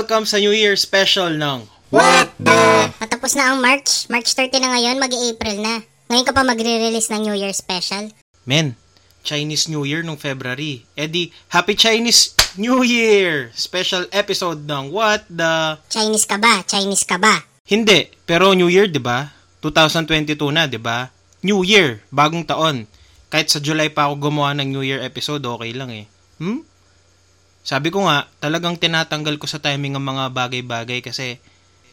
Welcome sa New Year special ng What the? Natapos na ang March. March 30 na ngayon, mag-April na. Ngayon ka pa magre-release ng New Year special. Men, Chinese New Year nung February. Eddie, Happy Chinese New Year! Special episode ng What the... Chinese ka ba? Chinese ka ba? Hindi, pero New Year, 'di ba? 2022 na, 'di ba? New Year, bagong taon. Kahit sa July pa ako gumawa ng New Year episode, okay lang eh. Hmm? Sabi ko nga, talagang tinatanggal ko sa timing ang mga bagay-bagay kasi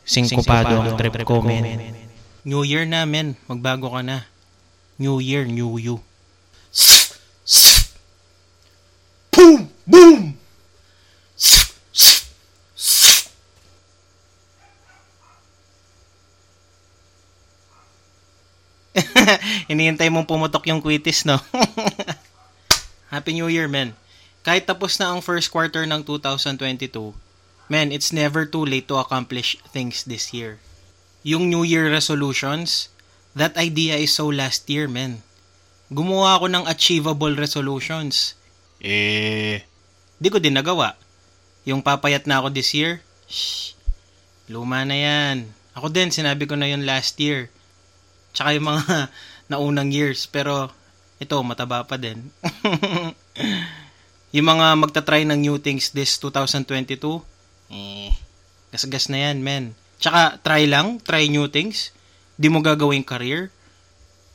Singkopado ang trip ko, men. New Year na, men. Magbago ka na. New Year, new you. Boom! Boom! Hinihintay mong pumutok yung quitis, no? Happy New Year, men. Kahit tapos na ang first quarter ng 2022, men, it's never too late to accomplish things this year. Yung New Year resolutions, that idea is so last year, men. Gumawa ako ng achievable resolutions. Eh, Di ko din nagawa. Yung papayat na ako this year, shh, luma na yan. Ako din, sinabi ko na yun last year. Tsaka yung mga naunang years. Pero, ito, mataba pa din. yung mga magta-try ng new things this 2022, eh, gasgas na yan, men. Tsaka, try lang, try new things. Di mo gagawin career.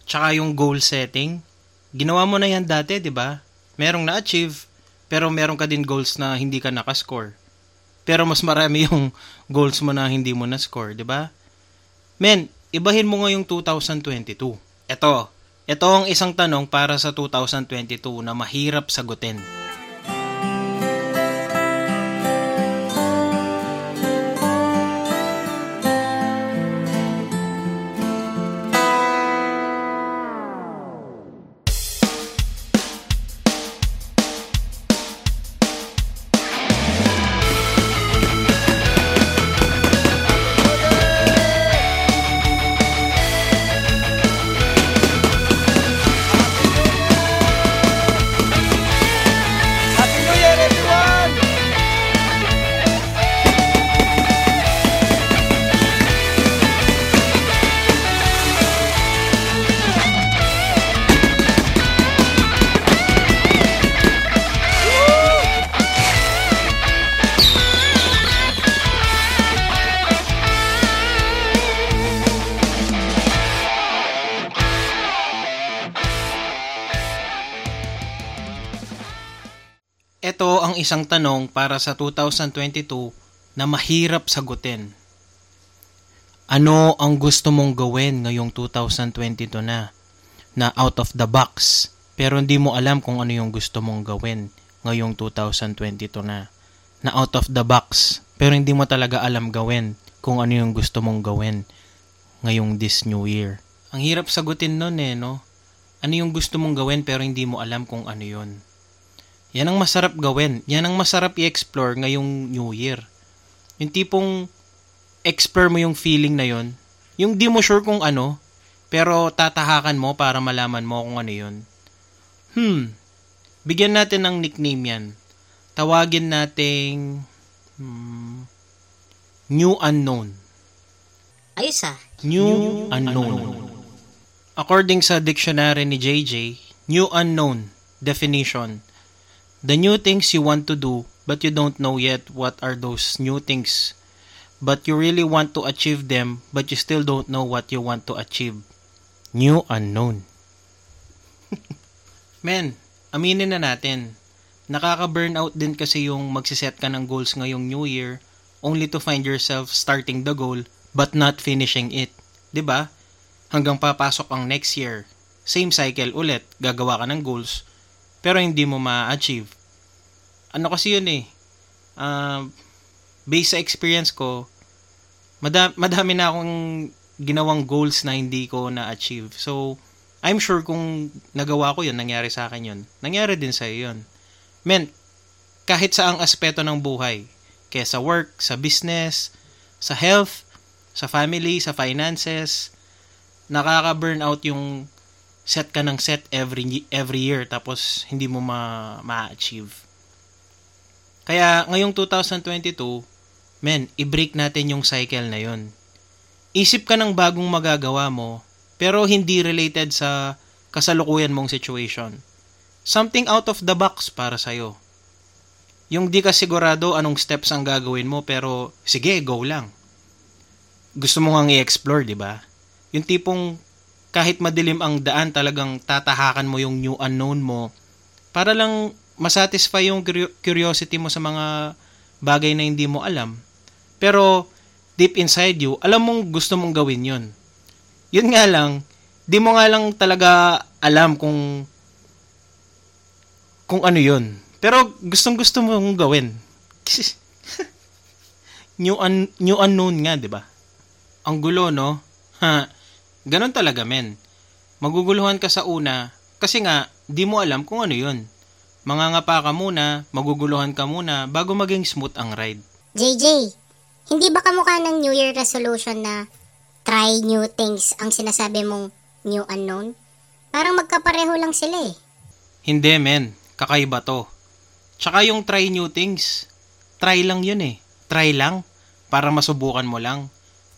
Tsaka yung goal setting. Ginawa mo na yan dati, di ba? Merong na-achieve, pero meron ka din goals na hindi ka nakascore. Pero mas marami yung goals mo na hindi mo na-score, di ba? Men, ibahin mo ngayong 2022. Ito, ito ang isang tanong para sa 2022 na mahirap sagutin. Isang tanong para sa 2022 na mahirap sagutin. Ano ang gusto mong gawin ngayong 2022 na? Na out of the box, pero hindi mo alam kung ano yung gusto mong gawin ngayong 2022 na. Na out of the box, pero hindi mo talaga alam gawin kung ano yung gusto mong gawin ngayong this new year. Ang hirap sagutin nun eh, no? Ano yung gusto mong gawin pero hindi mo alam kung ano yun. Yan ang masarap gawin. Yan ang masarap i-explore ngayong New Year. Yung tipong explore mo yung feeling na yon. Yung di mo sure kung ano, pero tatahakan mo para malaman mo kung ano yun. Hmm. Bigyan natin ng nickname yan. Tawagin nating hmm, New Unknown. Ayos ah. New, unknown. According sa dictionary ni JJ, new unknown definition. The new things you want to do but you don't know yet what are those new things. But you really want to achieve them but you still don't know what you want to achieve. New unknown. Men, aminin na natin. Nakaka-burnout din kasi yung magsiset ka ng goals ngayong New Year only to find yourself starting the goal but not finishing it. ba? Hanggang papasok ang next year. Same cycle ulit, gagawa ka ng goals pero hindi mo ma-achieve. Ano kasi yun eh. Uh, based sa experience ko, madami, madami na akong ginawang goals na hindi ko na-achieve. So, I'm sure kung nagawa ko yun, nangyari sa akin yun. Nangyari din sa yun. Men, kahit sa ang aspeto ng buhay, kaya sa work, sa business, sa health, sa family, sa finances, nakaka-burnout yung set ka ng set every every year tapos hindi mo ma ma-achieve. Kaya ngayong 2022, men, i-break natin yung cycle na yun. Isip ka ng bagong magagawa mo, pero hindi related sa kasalukuyan mong situation. Something out of the box para sa'yo. Yung di ka sigurado anong steps ang gagawin mo, pero sige, go lang. Gusto mo nga i-explore, di ba? Yung tipong kahit madilim ang daan, talagang tatahakan mo yung new unknown mo para lang masatisfy yung curiosity mo sa mga bagay na hindi mo alam. Pero deep inside you, alam mong gusto mong gawin yun. Yun nga lang, di mo nga lang talaga alam kung kung ano yun. Pero gustong gusto mong gawin. new, un, new unknown nga, di ba? Ang gulo, no? Ha, ganun talaga, men. Maguguluhan ka sa una kasi nga, di mo alam kung ano yun. Mangangapa ka muna, maguguluhan ka muna bago maging smooth ang ride. JJ, hindi ba kamukha ng New Year resolution na try new things ang sinasabi mong new unknown? Parang magkapareho lang sila eh. Hindi men, kakaiba to. Tsaka yung try new things, try lang yun eh. Try lang, para masubukan mo lang.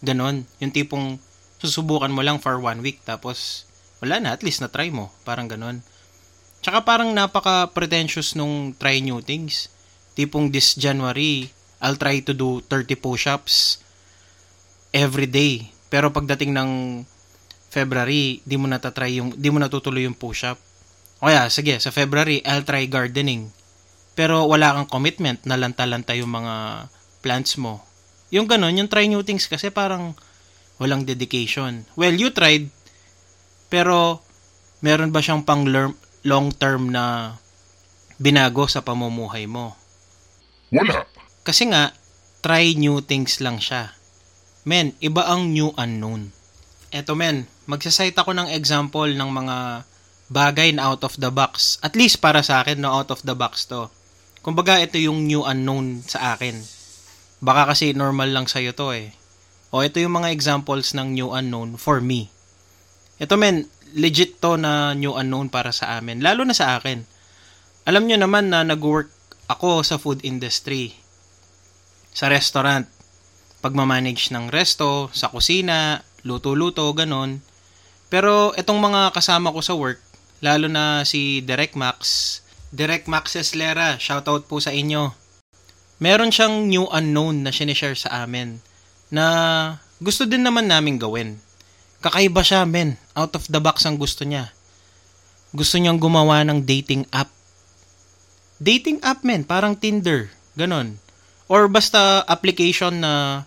Ganon, yung tipong susubukan mo lang for one week tapos wala na, at least na try mo. Parang ganon. Tsaka parang napaka-pretentious nung try new things. Tipong this January, I'll try to do 30 push-ups every day. Pero pagdating ng February, di mo natatry yung, di mo natutuloy yung push-up. O kaya, sige, sa February, I'll try gardening. Pero wala kang commitment na lanta-lanta yung mga plants mo. Yung ganun, yung try new things kasi parang walang dedication. Well, you tried, pero meron ba siyang pang long term na binago sa pamumuhay mo? Wala. Kasi nga, try new things lang siya. Men, iba ang new unknown. Eto men, magsasite ako ng example ng mga bagay na out of the box. At least para sa akin, no, out of the box to. Kumbaga, ito yung new unknown sa akin. Baka kasi normal lang sa'yo to eh. O ito yung mga examples ng new unknown for me. Ito men, legit to na new unknown para sa amin. Lalo na sa akin. Alam nyo naman na nag-work ako sa food industry. Sa restaurant. Pagmamanage ng resto, sa kusina, luto-luto, ganon. Pero itong mga kasama ko sa work, lalo na si Direct Max, Direct Max Eslera, shoutout po sa inyo. Meron siyang new unknown na sinishare sa amin na gusto din naman namin gawin. Kakaiba siya, men. Out of the box ang gusto niya. Gusto niyang gumawa ng dating app. Dating app, men. Parang Tinder. Ganon. Or basta application na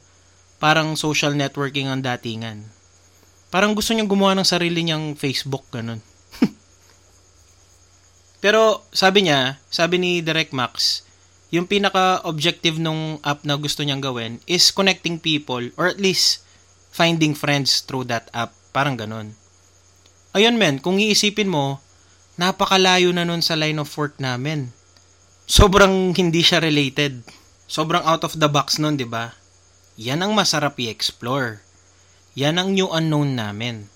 parang social networking ang datingan. Parang gusto niyang gumawa ng sarili niyang Facebook. Ganon. Pero sabi niya, sabi ni Direct Max, yung pinaka-objective nung app na gusto niyang gawin is connecting people or at least finding friends through that app. Parang ganun. Ayun men, kung iisipin mo, napakalayo na nun sa line of work namin. Sobrang hindi siya related. Sobrang out of the box nun, di ba? Yan ang masarap i-explore. Yan ang new unknown namin.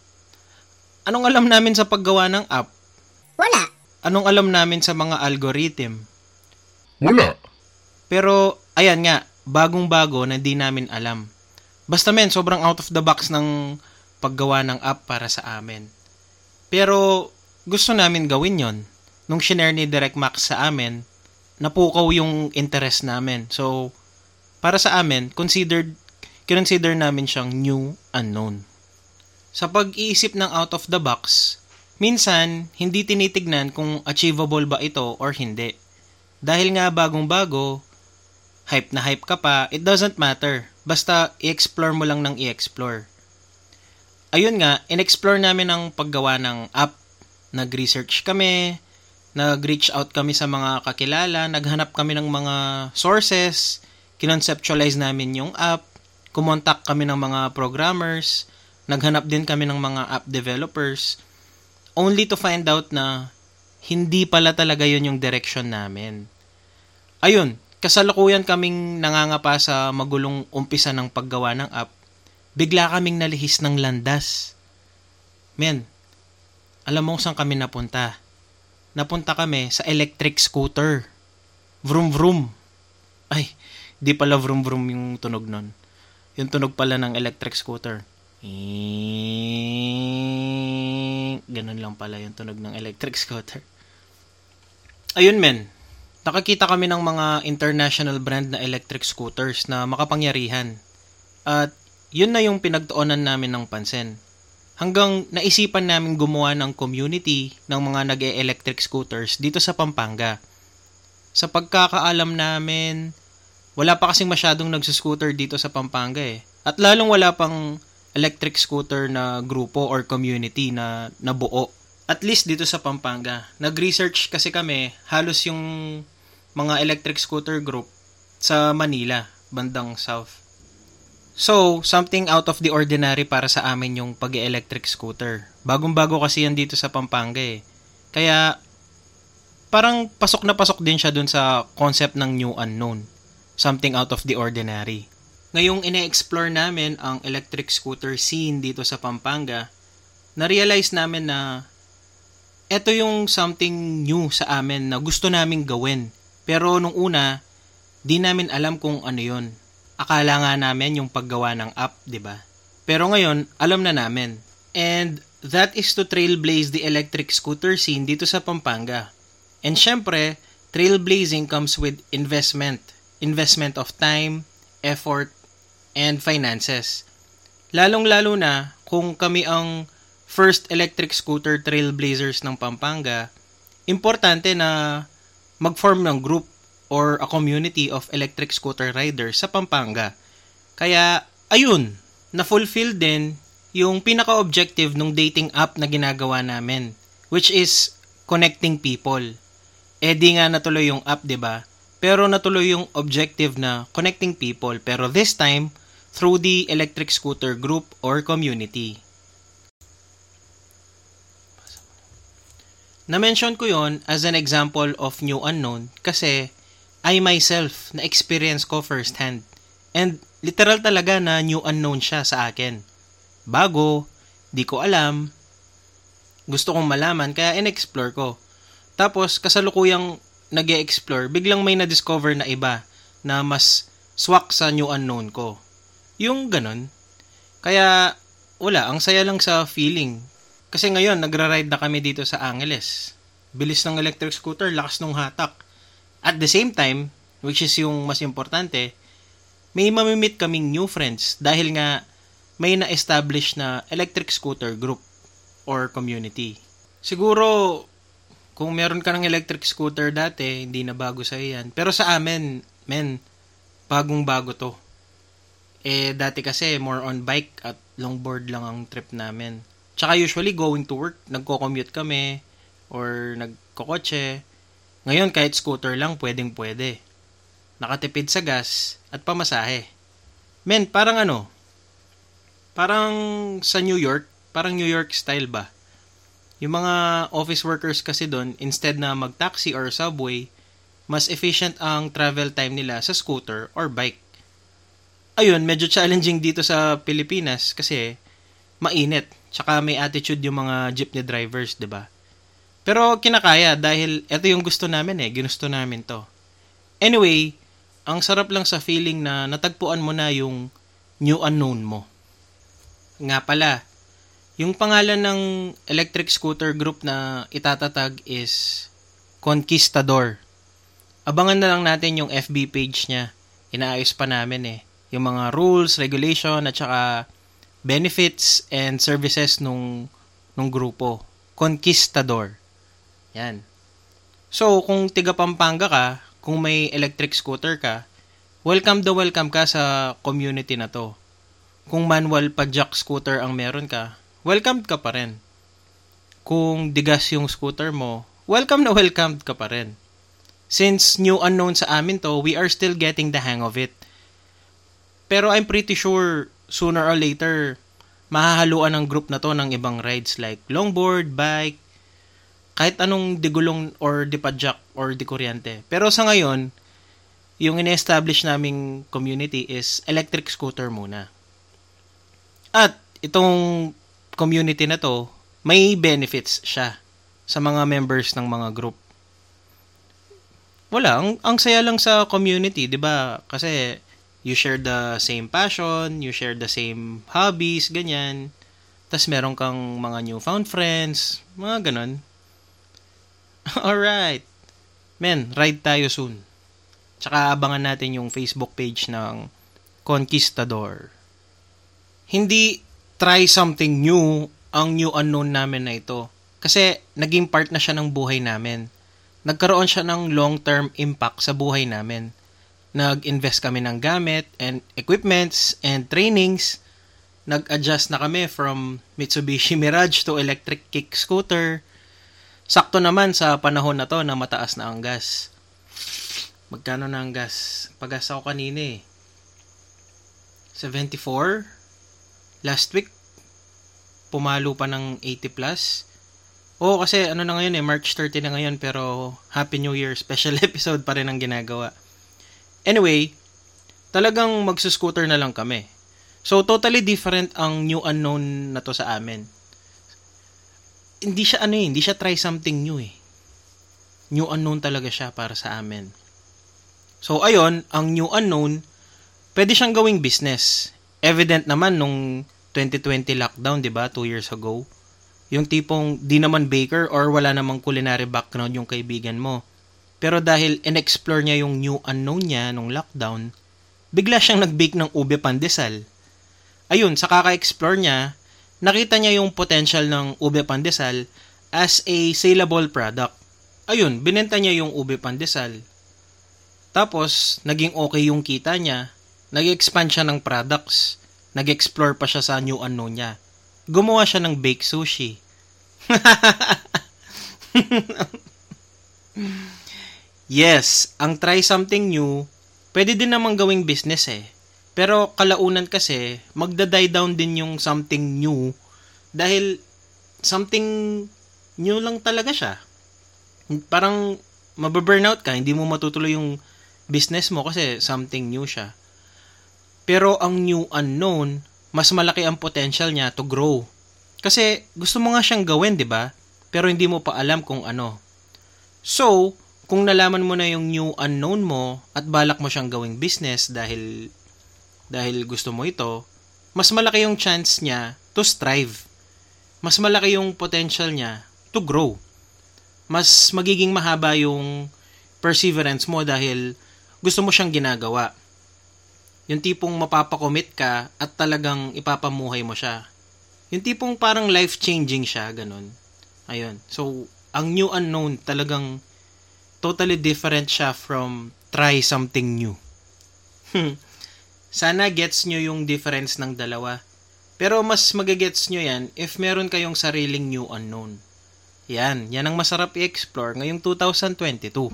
Anong alam namin sa paggawa ng app? Wala. Anong alam namin sa mga algorithm? Wala. Pero, ayan nga, bagong-bago na di namin alam. Basta men, sobrang out of the box ng paggawa ng app para sa amin. Pero gusto namin gawin yon Nung shinare ni Direct Max sa amin, napukaw yung interest namin. So, para sa amin, considered, consider namin siyang new unknown. Sa pag-iisip ng out of the box, minsan, hindi tinitignan kung achievable ba ito or hindi. Dahil nga bagong-bago, hype na hype ka pa, it doesn't matter. Basta i-explore mo lang ng i-explore. Ayun nga, in-explore namin ang paggawa ng app. Nag-research kami, nag-reach out kami sa mga kakilala, naghanap kami ng mga sources, kinonceptualize namin yung app, kumontak kami ng mga programmers, naghanap din kami ng mga app developers, only to find out na hindi pala talaga yun yung direction namin. Ayun, kasalukuyan kaming nangangapa sa magulong umpisa ng paggawa ng app, bigla kaming nalihis ng landas. Men, alam mo saan kami napunta? Napunta kami sa electric scooter. Vroom vroom. Ay, di pala vroom vroom yung tunog nun. Yung tunog pala ng electric scooter. Ganun lang pala yung tunog ng electric scooter. Ayun men, nakakita kami ng mga international brand na electric scooters na makapangyarihan. At yun na yung pinagtuunan namin ng pansin. Hanggang naisipan namin gumawa ng community ng mga nag-electric scooters dito sa Pampanga. Sa pagkakaalam namin, wala pa kasing masyadong nagsuscooter dito sa Pampanga eh. At lalong wala pang electric scooter na grupo or community na nabuo. At least dito sa Pampanga. Nag-research kasi kami, halos yung mga electric scooter group sa Manila, bandang south. So, something out of the ordinary para sa amin yung pag electric scooter. Bagong-bago kasi yan dito sa Pampanga eh. Kaya, parang pasok na pasok din siya dun sa concept ng new unknown. Something out of the ordinary. Ngayong ine-explore namin ang electric scooter scene dito sa Pampanga, na-realize namin na eto yung something new sa amin na gusto naming gawin. Pero nung una, di namin alam kung ano yon akala nga namin yung paggawa ng app, 'di ba? Pero ngayon, alam na namin. And that is to trailblaze the electric scooter scene dito sa Pampanga. And syempre, trailblazing comes with investment. Investment of time, effort, and finances. Lalong-lalo na kung kami ang first electric scooter trailblazers ng Pampanga, importante na mag-form ng group or a community of electric scooter riders sa Pampanga. Kaya, ayun, na-fulfill din yung pinaka-objective ng dating app na ginagawa namin, which is connecting people. Eh di nga natuloy yung app, 'di ba? Pero natuloy yung objective na connecting people, pero this time through the electric scooter group or community. Na-mention ko yon as an example of new unknown kasi I myself na experience ko firsthand. And literal talaga na new unknown siya sa akin. Bago, di ko alam, gusto kong malaman kaya in-explore ko. Tapos kasalukuyang nag explore biglang may na-discover na iba na mas swak sa new unknown ko. Yung ganun. Kaya wala, ang saya lang sa feeling. Kasi ngayon, nagra-ride na kami dito sa Angeles. Bilis ng electric scooter, lakas ng hatak at the same time, which is yung mas importante, may mamimit kaming new friends dahil nga may na-establish na electric scooter group or community. Siguro, kung meron ka ng electric scooter dati, hindi na bago sa yan. Pero sa amin, men, bagong bago to. Eh, dati kasi more on bike at longboard lang ang trip namin. Tsaka usually going to work, nagko-commute kami or nagkokotse. Ngayon kahit scooter lang pwedeng pwede. Nakatipid sa gas at pamasahe. Men, parang ano? Parang sa New York, parang New York style ba? Yung mga office workers kasi doon, instead na mag-taxi or subway, mas efficient ang travel time nila sa scooter or bike. Ayun, medyo challenging dito sa Pilipinas kasi mainit. Tsaka may attitude yung mga jeepney drivers, 'di ba? Pero kinakaya dahil ito yung gusto namin eh, ginusto namin to. Anyway, ang sarap lang sa feeling na natagpuan mo na yung new unknown mo. Nga pala, yung pangalan ng electric scooter group na itatatag is Conquistador. Abangan na lang natin yung FB page niya. Inaayos pa namin eh. Yung mga rules, regulation, at saka benefits and services nung, nung grupo. Conquistador. Yan. So, kung tiga Pampanga ka, kung may electric scooter ka, welcome the welcome ka sa community na to. Kung manual pa jack scooter ang meron ka, welcome ka pa rin. Kung digas yung scooter mo, welcome na welcome ka pa rin. Since new unknown sa amin to, we are still getting the hang of it. Pero I'm pretty sure sooner or later, mahahaluan ng group na to ng ibang rides like longboard, bike, kahit anong digulong or dipadjak or dikuryente. Pero sa ngayon, yung ine-establish naming community is electric scooter muna. At itong community na to, may benefits siya sa mga members ng mga group. wala, ang, ang saya lang sa community, 'di ba? Kasi you share the same passion, you share the same hobbies, ganyan. Tapos meron kang mga newfound friends, mga ganon. Alright. Men, ride tayo soon. Tsaka abangan natin yung Facebook page ng Conquistador. Hindi try something new ang new unknown namin na ito. Kasi naging part na siya ng buhay namin. Nagkaroon siya ng long-term impact sa buhay namin. Nag-invest kami ng gamit and equipments and trainings. Nag-adjust na kami from Mitsubishi Mirage to electric kick scooter. Sakto naman sa panahon na to na mataas na ang gas. Magkano na ang gas? Pagas ako kanina eh. 74? Last week, pumalo pa ng 80 plus. Oo, kasi ano na ngayon eh, March 30 na ngayon, pero Happy New Year special episode pa rin ang ginagawa. Anyway, talagang magsuscooter na lang kami. So, totally different ang new unknown na to sa amin. Hindi siya ano eh, hindi siya try something new eh. New unknown talaga siya para sa amin. So, ayun, ang new unknown, pwede siyang gawing business. Evident naman nung 2020 lockdown, 'di ba, 2 years ago. Yung tipong di naman baker or wala namang culinary background yung kaibigan mo. Pero dahil in-explore niya yung new unknown niya nung lockdown, bigla siyang nag-bake ng ube pandesal. Ayun, sa kaka-explore niya, nakita niya yung potential ng ube pandesal as a saleable product. Ayun, binenta niya yung ube pandesal. Tapos, naging okay yung kita niya, nag-expand siya ng products, nag-explore pa siya sa new unknown niya. Gumawa siya ng bake sushi. yes, ang try something new, pwede din namang gawing business eh. Pero kalaunan kasi, magda-die down din yung something new dahil something new lang talaga siya. Parang mababurnout ka, hindi mo matutuloy yung business mo kasi something new siya. Pero ang new unknown, mas malaki ang potential niya to grow. Kasi gusto mo nga siyang gawin, 'di ba? Pero hindi mo pa alam kung ano. So, kung nalaman mo na yung new unknown mo at balak mo siyang gawing business dahil dahil gusto mo ito, mas malaki yung chance niya to strive. Mas malaki yung potential niya to grow. Mas magiging mahaba yung perseverance mo dahil gusto mo siyang ginagawa. Yung tipong mapapakomit ka at talagang ipapamuhay mo siya. Yung tipong parang life-changing siya, ganun. Ayun. So, ang new unknown talagang totally different siya from try something new. Sana gets nyo yung difference ng dalawa. Pero mas magagets nyo yan if meron kayong sariling new unknown. Yan, yan ang masarap i-explore ngayong 2022.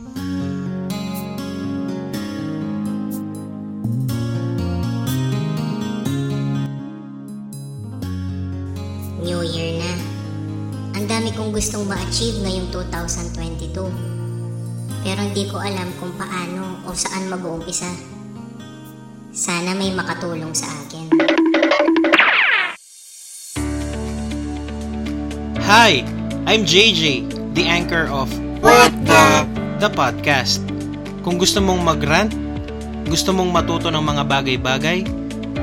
New Year na. Ang dami kong gustong ma-achieve ngayong 2022. Pero hindi ko alam kung paano o saan mag-uumpisa. Sana may makatulong sa akin. Hi, I'm JJ, the anchor of What the? The podcast. Kung gusto mong mag-rant, gusto mong matuto ng mga bagay-bagay,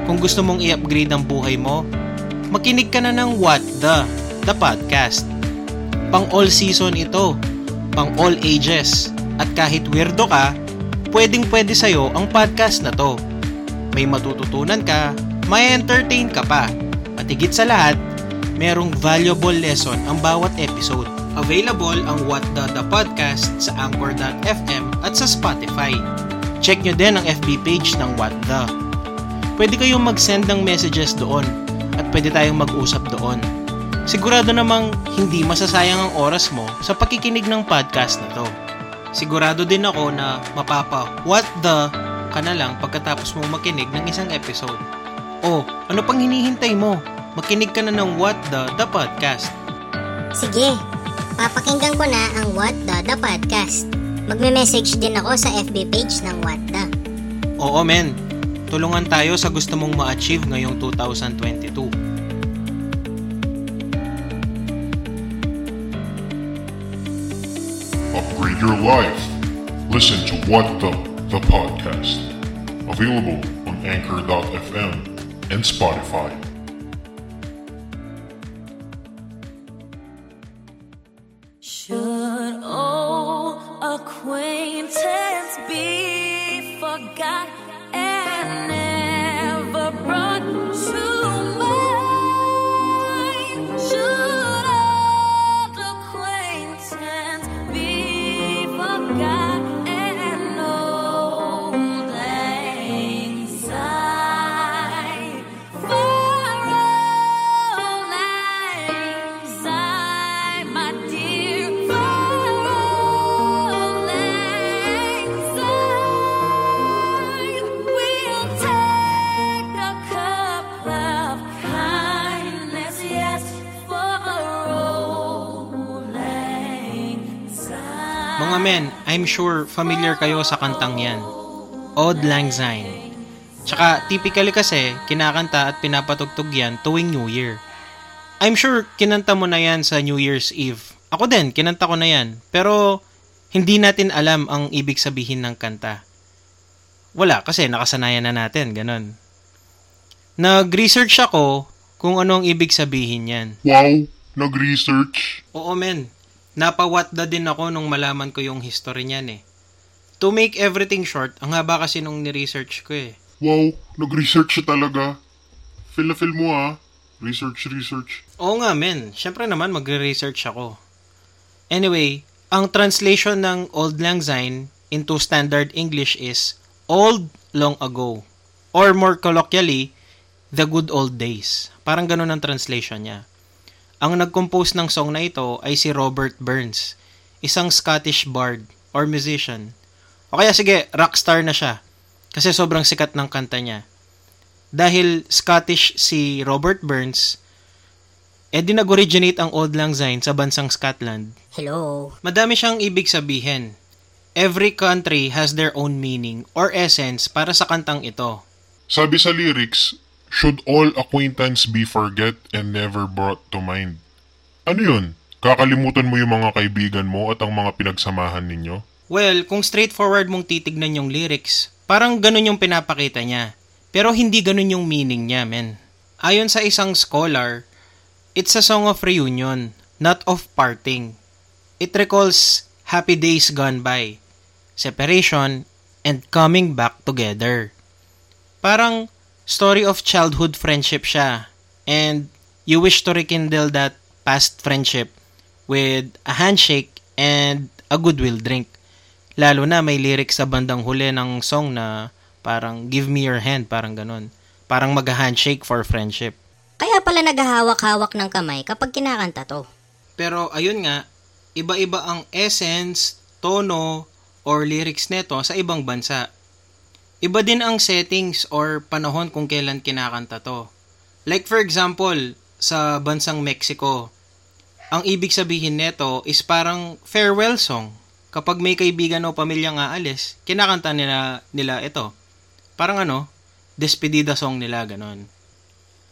kung gusto mong i-upgrade ang buhay mo, makinig ka na ng What the? The podcast. Pang all season ito, pang all ages, at kahit weirdo ka, pwedeng pwede sa'yo ang podcast na to. May matututunan ka, may entertain ka pa, at higit sa lahat, merong valuable lesson ang bawat episode. Available ang What the The Podcast sa Anchor.fm at sa Spotify. Check nyo din ang FB page ng What the. Pwede kayong mag-send ng messages doon at pwede tayong mag-usap doon. Sigurado namang hindi masasayang ang oras mo sa pakikinig ng podcast na to. Sigurado din ako na mapapa what the ka na lang pagkatapos mo makinig ng isang episode. O, ano pang hinihintay mo? Makinig ka na ng What the The Podcast. Sige, papakinggan ko na ang What the The Podcast. Magme-message din ako sa FB page ng What the. Oo men, tulungan tayo sa gusto mong ma-achieve ngayong 2022. Your life. Listen to What the the podcast. Available on Anchor.fm and Spotify. Should old acquaintance I'm sure familiar kayo sa kantang yan. Old Lang Syne. Tsaka typically kasi, kinakanta at pinapatugtog yan tuwing New Year. I'm sure kinanta mo na yan sa New Year's Eve. Ako din, kinanta ko na yan. Pero hindi natin alam ang ibig sabihin ng kanta. Wala, kasi nakasanayan na natin, ganon. Nag-research ako kung ano ang ibig sabihin yan. Wow, nag-research. Oo men, napawatda din ako nung malaman ko yung history niyan eh. To make everything short, ang haba kasi nung ni-research ko eh. Wow, nag-research siya talaga. Feel na feel mo ah. Research, research. Oo nga men, syempre naman magre-research ako. Anyway, ang translation ng Old Lang Syne into standard English is Old Long Ago. Or more colloquially, The Good Old Days. Parang ganun ang translation niya. Ang nag-compose ng song na ito ay si Robert Burns, isang Scottish bard or musician. O kaya sige, rockstar na siya kasi sobrang sikat ng kanta niya. Dahil Scottish si Robert Burns, eh di nag-originate ang Old Lang Syne sa bansang Scotland. Hello? Madami siyang ibig sabihin. Every country has their own meaning or essence para sa kantang ito. Sabi sa lyrics, should all acquaintance be forget and never brought to mind. Ano yun? Kakalimutan mo yung mga kaibigan mo at ang mga pinagsamahan ninyo? Well, kung straightforward mong titignan yung lyrics, parang ganun yung pinapakita niya. Pero hindi ganun yung meaning niya, men. Ayon sa isang scholar, it's a song of reunion, not of parting. It recalls happy days gone by, separation, and coming back together. Parang story of childhood friendship siya, and you wish to rekindle that past friendship with a handshake and a goodwill drink. Lalo na may lyrics sa bandang huli ng song na parang give me your hand, parang ganun. Parang mag-handshake for friendship. Kaya pala naghahawak-hawak ng kamay kapag kinakanta to. Pero ayun nga, iba-iba ang essence, tono, or lyrics neto sa ibang bansa. Iba din ang settings or panahon kung kailan kinakanta to. Like for example, sa bansang Mexico, ang ibig sabihin neto is parang farewell song. Kapag may kaibigan o pamilyang aalis, kinakanta nila, nila ito. Parang ano, despedida song nila, ganon.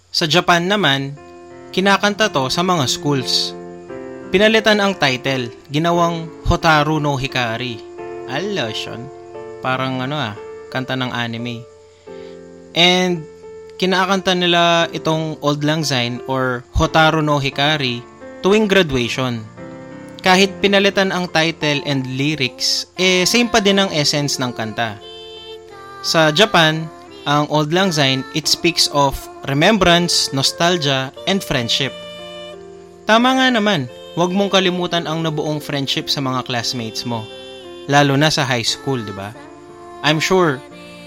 Sa Japan naman, kinakanta to sa mga schools. Pinalitan ang title, ginawang Hotaru no Hikari. Allotion. Parang ano ah, kanta ng anime. And kinakanta nila itong Old Lang Syne or Hotaru no Hikari tuwing graduation. Kahit pinalitan ang title and lyrics, eh same pa din ang essence ng kanta. Sa Japan, ang Old Lang Syne, it speaks of remembrance, nostalgia, and friendship. Tama nga naman, huwag mong kalimutan ang nabuong friendship sa mga classmates mo. Lalo na sa high school, di ba? I'm sure,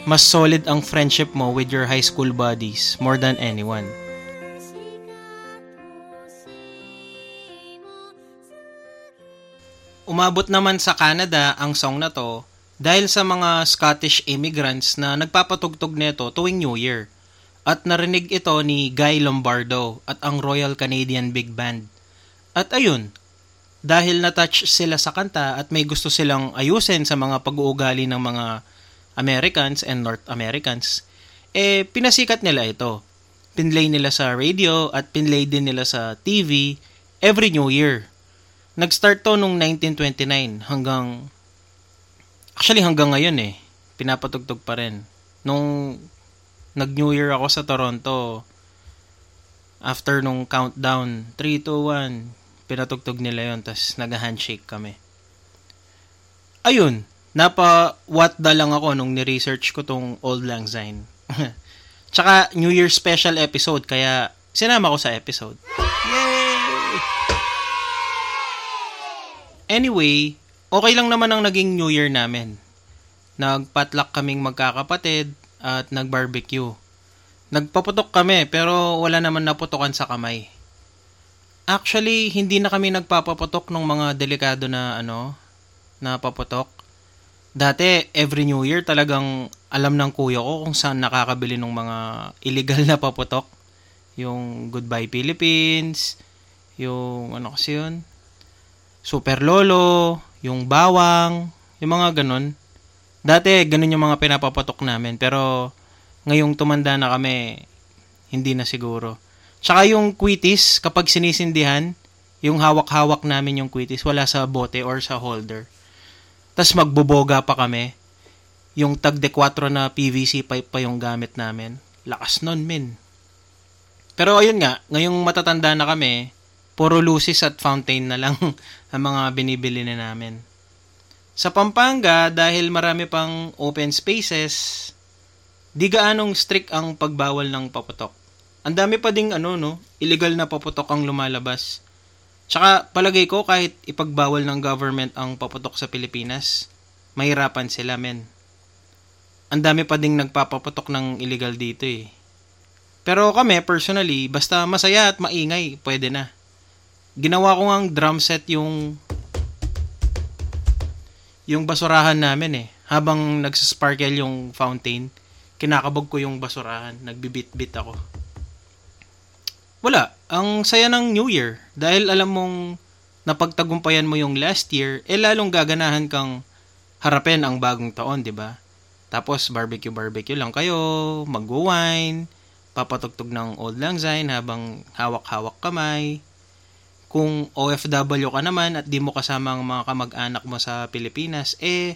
mas solid ang friendship mo with your high school buddies more than anyone. Umabot naman sa Canada ang song na to dahil sa mga Scottish immigrants na nagpapatugtog nito tuwing New Year. At narinig ito ni Guy Lombardo at ang Royal Canadian Big Band. At ayun, dahil na-touch sila sa kanta at may gusto silang ayusin sa mga pag-uugali ng mga Americans and North Americans, eh pinasikat nila ito. Pinlay nila sa radio at pinlay din nila sa TV every New Year. Nag-start to nung 1929 hanggang Actually, hanggang ngayon eh. Pinapatugtog pa rin. Nung nag-New Year ako sa Toronto, after nung countdown, 3, 2, 1, pinatugtog nila yon tas nag-handshake kami. Ayun, napa-what da lang ako nung ni-research ko tong Old Lang Syne. Tsaka New Year special episode, kaya sinama ko sa episode. Yay! Anyway, okay lang naman ang naging New Year namin. Nagpatlak kaming magkakapatid at nagbarbecue. Nagpaputok kami pero wala naman naputokan sa kamay. Actually, hindi na kami nagpapaputok ng mga delikado na ano, na paputok. Dati, every New Year talagang alam ng kuya ko kung saan nakakabili ng mga illegal na paputok. Yung Goodbye Philippines, yung ano kasi yun, Super Lolo, yung Bawang, yung mga ganun. Dati, ganun yung mga pinapapatok namin. Pero, ngayong tumanda na kami, hindi na siguro. Tsaka yung quitis, kapag sinisindihan, yung hawak-hawak namin yung quitis, wala sa bote or sa holder. Tapos magbuboga pa kami. Yung tagde 4 na PVC pipe pa yung gamit namin. Lakas nun, min. Pero ayun nga, ngayong matatanda na kami, puro lucis at fountain na lang ang mga binibili na namin. Sa Pampanga, dahil marami pang open spaces, di gaanong strict ang pagbawal ng paputok. Ang dami pa ding ano no, illegal na paputok ang lumalabas. Tsaka palagay ko kahit ipagbawal ng government ang paputok sa Pilipinas, mahirapan sila men. Ang dami pa ding nagpapaputok ng illegal dito eh. Pero kami personally, basta masaya at maingay, pwede na. Ginawa ko ngang drum set yung yung basurahan namin eh. Habang nagsasparkle yung fountain, kinakabog ko yung basurahan. Nagbibit-bit ako. Wala. Ang saya ng New Year. Dahil alam mong napagtagumpayan mo yung last year, eh lalong gaganahan kang harapin ang bagong taon, di ba? Tapos barbecue-barbecue lang kayo, mag-wine, papatugtog ng Old Lang Syne habang hawak-hawak kamay. Kung OFW ka naman at di mo kasama ang mga kamag-anak mo sa Pilipinas, eh,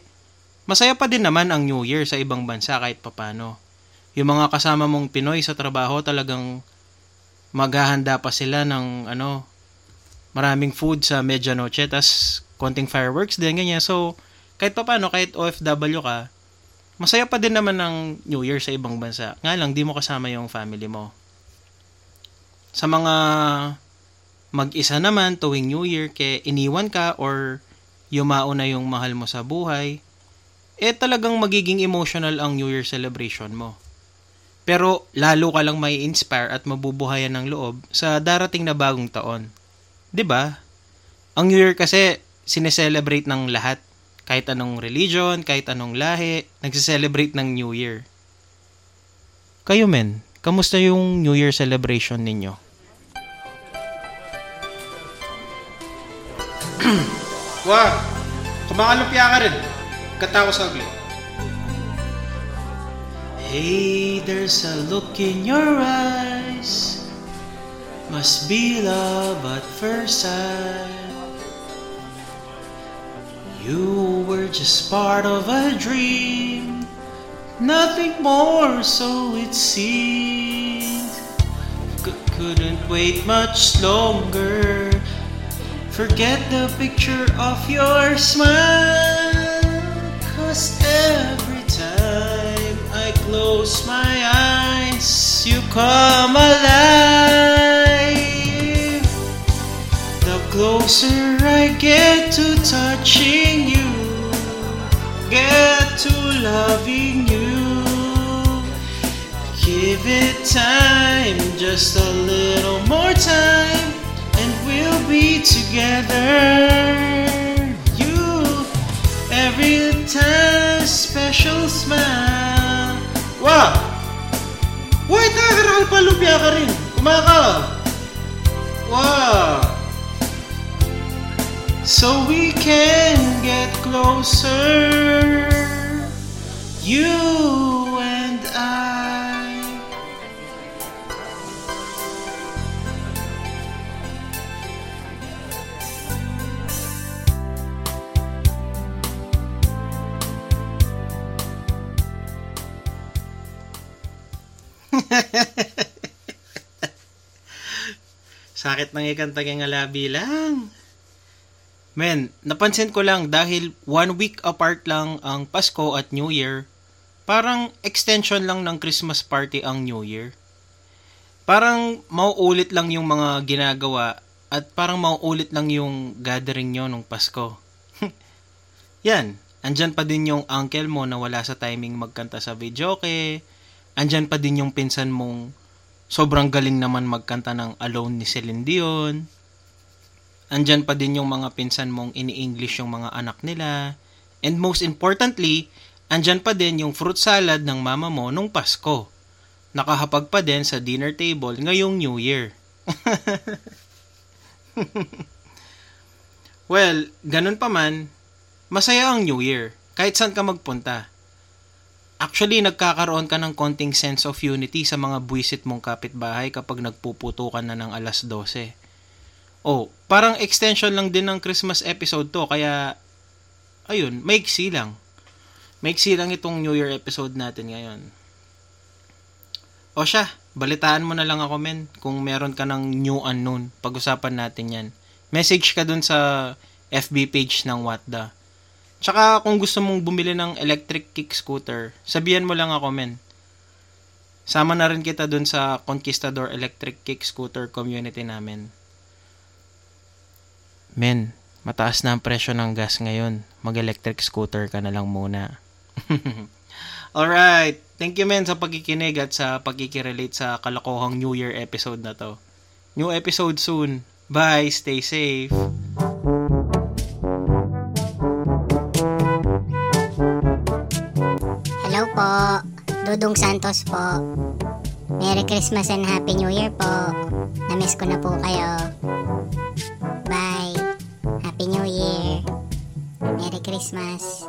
masaya pa din naman ang New Year sa ibang bansa kahit papano. Yung mga kasama mong Pinoy sa trabaho talagang maghahanda pa sila ng ano, maraming food sa medianoche, tas konting fireworks din, ganyan. So, kahit papano, kahit OFW ka, masaya pa din naman ng New Year sa ibang bansa. Nga lang, di mo kasama yung family mo. Sa mga mag-isa naman tuwing New Year kaya iniwan ka or yumao na yung mahal mo sa buhay, eh talagang magiging emotional ang New Year celebration mo. Pero lalo ka lang may inspire at mabubuhayan ng loob sa darating na bagong taon. 'Di ba? Ang New Year kasi sineselebrate ng lahat. Kahit anong religion, kahit anong lahi, nagsiselebrate ng New Year. Kayo men, kamusta yung New Year celebration ninyo? Wah, kumakalumpia ka rin. Katawa sa ugly. Hey, there's a look in your eyes. Must be love at first sight. You were just part of a dream. Nothing more, so it seemed. C- couldn't wait much longer. Forget the picture of your smile. Cause every close my eyes, you come alive. The closer I get to touching you, get to loving you. Give it time, just a little more time, and we'll be together. You, every time, special smile. Wah! Wait, nakakaraan pa lumpia ka rin. Kumaka. Wah! So we can get closer. You Sakit ng ikanta kay nga labi lang. Men, napansin ko lang dahil one week apart lang ang Pasko at New Year, parang extension lang ng Christmas party ang New Year. Parang mauulit lang yung mga ginagawa at parang mauulit lang yung gathering nyo nung Pasko. Yan, andyan pa din yung uncle mo na wala sa timing magkanta sa videoke. Andyan pa din yung pinsan mong sobrang galing naman magkanta ng Alone ni Celine Dion. Andyan pa din yung mga pinsan mong ini-English yung mga anak nila. And most importantly, andyan pa din yung fruit salad ng mama mo nung Pasko. Nakahapag pa din sa dinner table ngayong New Year. well, ganun pa man, masaya ang New Year. Kahit saan ka magpunta. Actually, nagkakaroon ka ng konting sense of unity sa mga buwisit mong kapitbahay kapag nagpuputukan na ng alas 12. Oh, parang extension lang din ng Christmas episode to, kaya, ayun, maiksi lang. Maiksi lang itong New Year episode natin ngayon. O siya, balitaan mo na lang ako men kung meron ka ng new unknown. Pag-usapan natin yan. Message ka dun sa FB page ng Watda. Tsaka kung gusto mong bumili ng electric kick scooter, sabihan mo lang ako men. Sama na rin kita dun sa Conquistador Electric Kick Scooter community namin. Men, mataas na ang presyo ng gas ngayon. Mag-electric scooter ka na lang muna. Alright. Thank you men sa pagkikinig at sa pagkikirelate sa kalokohang New Year episode na to. New episode soon. Bye. Stay safe. Dudong Santos po. Merry Christmas and Happy New Year po. Namiss ko na po kayo. Bye. Happy New Year. Merry Christmas.